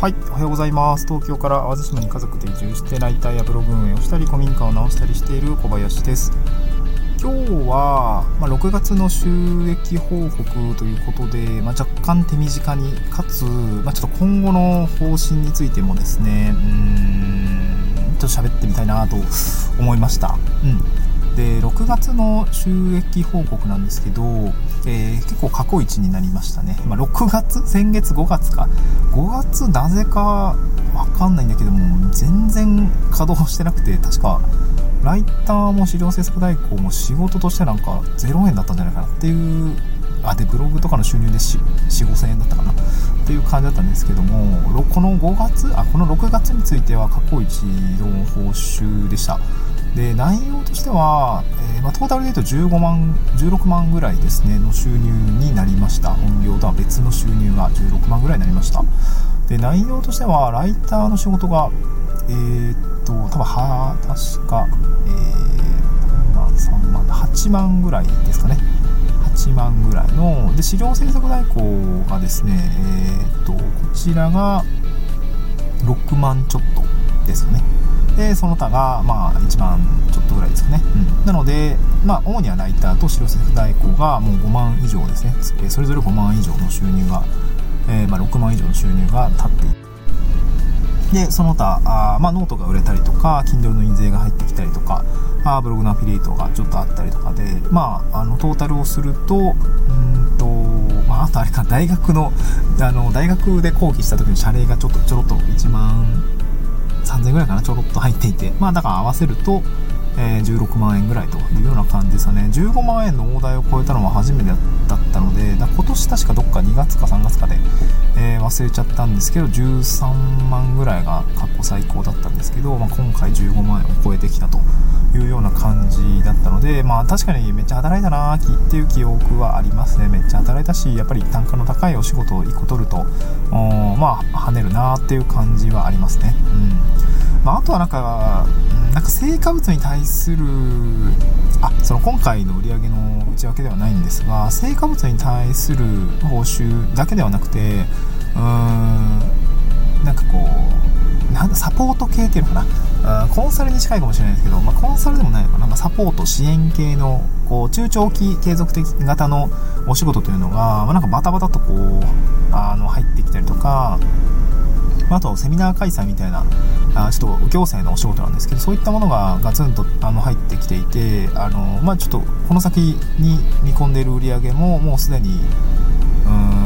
はい、おはようございます。東京から淡路島に家族で移住してライターやブログ運営をしたり古民家を直したりしている小林です。今日は、まあ、6月の収益報告ということで、まあ、若干手短にかつ、まあ、ちょっと今後の方針についてもですねうーんちょっと喋ってみたいなと思いました。うんで6月の収益報告なんですけど、えー結構過去一になりましたね、まあ、6月？先月？5月か。5月？なぜかわかんないんだけども全然稼働してなくて確かライターも資料制作代行も仕事としてなんか0円だったんじゃないかなっていうあでブログとかの収入で4 5千円だったかな。っていう感じだったんですけどもこの5月？あこの6月については過去一の報酬でした。で内容としては、えーまあ、トータルで言うと15万16万ぐらいですねの収入になりました。本業とは別の収入が16万ぐらいになりました。で内容としてはライターの仕事がえーっと多分は確か、えー、まあ3万8万ぐらいですかね。8万ぐらいので資料制作代行がですねえーっとこちらが6万ちょっとですかね。でその他がまあ1万ちょっとぐらいですかね、うん、なのでまあ主にはライターと資料制作代行がもう5万以上ですね。えーそれぞれ5万以上の収入が、えーまあ、6万以上の収入が立っている。でその他あー、まあ、ノートが売れたりとか Kindle の印税が入ってきたりとかあーブログのアフィリエイトがちょっとあったりとかで、まあ、あのトータルをするとうーんと、まあ、あとあれか大学のあの大学で講義した時に謝礼がちょっとちょろっと1万3000円ぐらいかなちょろっと入っていて。まあだから合わせると、えー16万円ぐらいというような感じですかね。15万円の大台を超えたのは初めてだったので今年確かどっか2月か3月かで、えー忘れちゃったんですけど13万ぐらいが過去最高だったんですけど、まあ、今回15万円を超えてきたと。いうような感じだったのでまあ確かにめっちゃ働いたなーっていう記憶はありますね。めっちゃ働いたしやっぱり単価の高いお仕事を1個取るとまあ跳ねるなっていう感じはありますね。うん。まあ、あとはなんか、うんなんか成果物に対する、あ、その今回の売り上げの内訳ではないんですが、成果物に対する報酬だけではなくて、うーん、なんかこう、なんサポート系っていうのかな、あコンサルに近いかもしれないですけど、まあ、コンサルでもないのかな、まあ、サポート支援系のこう中長期継続的型のお仕事というのが、まあ、なんかバタバタとこうあの入ってきたりとか、まああとセミナー開催みたいなあちょっと行政のお仕事なんですけどそういったものがガツンとあの入ってきていてあの、まあ、ちょっとこの先に見込んでいる売り上げももうすでにうん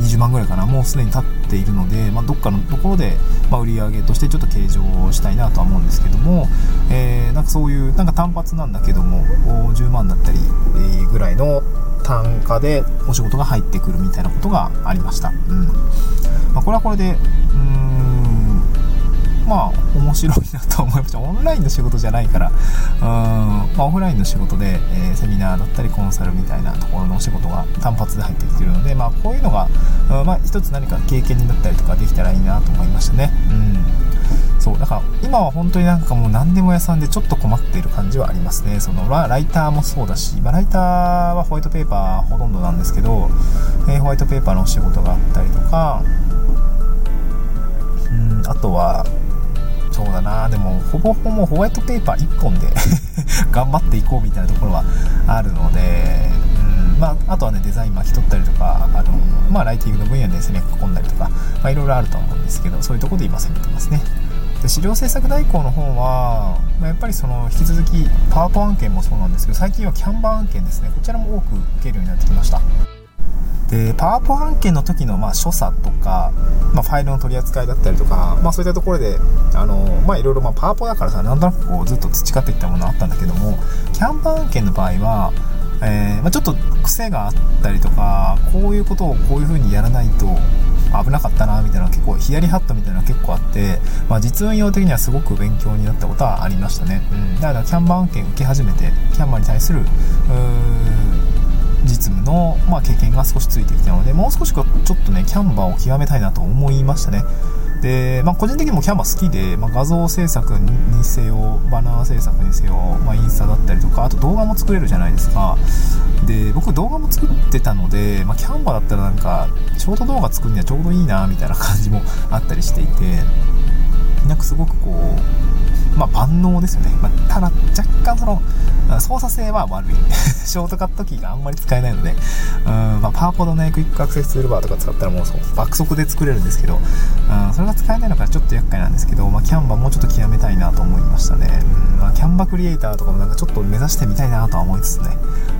20万ぐらいかな。もうすでに経っているので、まあ、どっかのところで、まあ、売り上げとしてちょっと計上したいなとは思うんですけども、えーなんかそういうなんか単発なんだけども10万だったり、ぐらいの単価でお仕事が入ってくるみたいなことがありました、うん。まあ、これはこれでまあ面白いなと思いました。オンラインの仕事じゃないから。うーん、まあ、オフラインの仕事で、えーセミナーだったりコンサルみたいなところのお仕事が単発で入ってきてるので、まあ、こういうのが、うんまあ、一つ何か経験になったりとかできたらいいなと思いましたね。うん。そう。だから今は本当になんかもう何でも屋さんでちょっと困っている感じはありますね。そのラライターもそうだし、まあ、ライターはホワイトペーパーほとんどなんですけど、えーホワイトペーパーのお仕事があったりとかうんあとはそうだな。でもほぼほぼホワイトペーパー1本で 頑張っていこうみたいなところはあるので、まあ、あとはねデザイン巻き取ったりとかあの、まあ、ライティングの分野でですね書き込んだりとか、まあ、いろいろあると思うんですけどそういうとこで今攻めてますね。で資料制作代行の方は、まあ、やっぱりその引き続きパワポ案件もそうなんですけど最近はキャンバー案件ですね。こちらも多く受けるようになってきました。でパワポ案件の時のまあ所作とか、まあ、ファイルの取り扱いだったりとか、まあ、そういったところであの、まあ、いろいろまパワポだからさなんとなくこうずっと培ってきたものあったんだけどもキャンバー案件の場合は、えーまあ、ちょっと癖があったりとかこういうことをこういう風にやらないと危なかったなみたいな結構ヒヤリハットみたいなの結構あって、まあ、実運用的にはすごく勉強になったことはありましたね、うん、だからキャンバー案件受け始めてキャンバーに対する実務の、まあ、経験が少しついてきたのでもう少しちょっとねキャンバーを極めたいなと思いましたね。で、まあ、個人的にもキャンバー好きで、まあ、画像制作にせよバナー制作にせよ、まあ、インスタだったりとかあと動画も作れるじゃないですか。で僕動画も作ってたので、まあ、キャンバーだったらなんかショート動画作るにはちょうどいいなみたいな感じもあったりしていてなんかすごくこうまあ万能ですよね、まあ、ただ若干その操作性は悪い。ショートカットキーがあんまり使えないので。うん、まあ、パワポのねクイックアクセスツールバーとか使ったらもう爆速で作れるんですけど。うんそれが使えないのがちょっと厄介なんですけど、まあ、キャンバーもうちょっと極めたいなと思いましたね、うんまあ、キャンバクリエイターとかもなんかちょっと目指してみたいなとは思いつつね。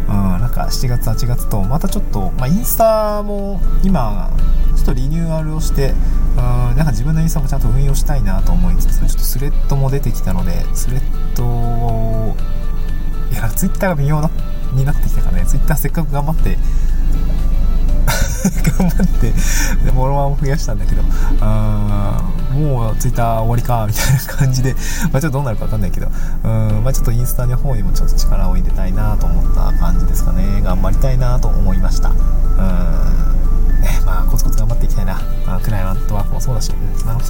うんなんか7月8月とまたちょっと、まあ、インスタも今ちょっとリニューアルをしてうんなんか自分のインスタもちゃんと運用したいなと思いつつちょっとスレッドも出てきたのでスレッドをいやツイッターが微妙なになってきたからねツイッターせっかく頑張って 頑張ってでフォロワーも増やしたんだけどあもうツイッター終わりかみたいな感じで、まあ、ちょっとどうなるか分かんないけどうん、まあ、ちょっとインスタの方にもちょっと力を入れたいな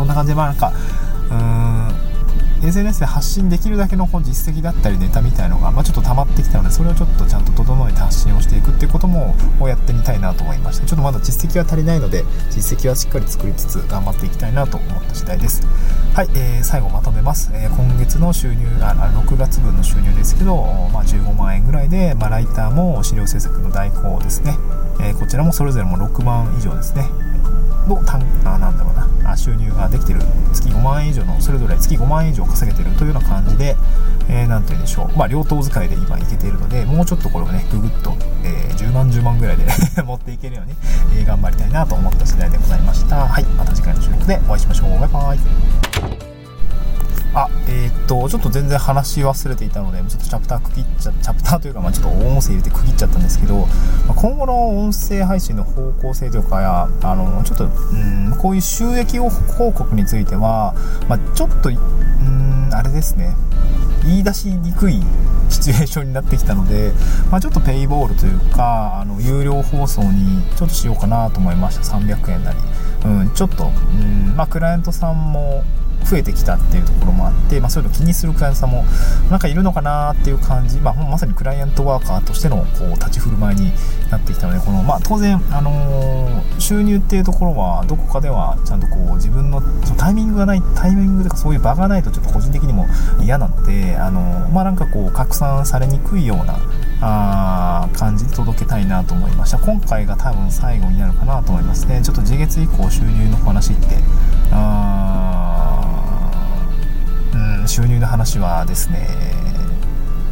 そんな感じでまあなんかうーん SNS で発信できるだけのこう実績だったりネタみたいのが、まあ、ちょっと溜まってきたのでそれをちょっとちゃんと整えて発信をしていくっていうこともやってみたいなと思いましたちょっとまだ実績は足りないので実績はしっかり作りつつ頑張っていきたいなと思った次第です。はい、えー、最後まとめます、えー、今月の収入あ6月分の収入ですけど、まあ、15万円ぐらいで、まあ、ライターも資料制作の代行ですね、え、こちらもそれぞれも6万以上ですね。の単あなんだろうな。収入ができてる。月5万円以上のそれぞれ月5万円以上稼げてるというような感じで、えー、て言うんでしょう、まあ、両党使いで今いけているのでもうちょっとこれをねググッと、えー、10万10万ぐらいで 持っていけるように、えー、頑張りたいなと思った次第でございました。はい。また次回の収録でお会いしましょう。バイバイ。あ、えー、っと、ちょっと全然話し忘れていたので、ちょっとチャプター区切っちゃ、チャプターというか、まあちょっと音声入れて区切っちゃったんですけど、まあ、今後の音声配信の方向性というかや、あの、ちょっと、うん、こういう収益報告については、まあちょっと、うん、あれですね、言い出しにくいシチュエーションになってきたので、まあ、ちょっとペイボールというかあの有料放送にちょっとしようかなと思いました。300円なり、うん、ちょっと、うんまあ、クライアントさんも増えてきたっていうところもあって、まあ、そういうの気にするクライアントさんもなんかいるのかなっていう感じ、まあ、まさにクライアントワーカーとしてのこう立ち振る舞いになってきたのでこの、まあ、当然、あのー、収入っていうところはどこかではちゃんとこう自分のそのタイミングがないタイミングとかそういう場がないとちょっと個人的にも嫌なので、あのー、まあ、なんかこう拡散されにくいようなあ感じで届けたいなと思いました。今回が多分最後になるかなと思いますね。ちょっと次月以降収入の話ってあ収入の話はですね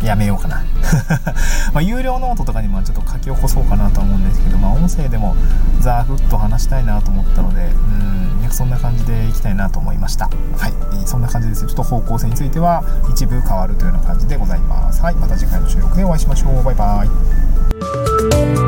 やめようかな。ま有料ノートとかにもちょっと書き起こそうかなと思うんですけど、まあ、音声でもザーッと話したいなと思ったのでうんそんな感じでいきたいなと思いました。はい。そんな感じですちょっと方向性については一部変わるというような感じでございます。はい。また次回の収録でお会いしましょう。バイバイ。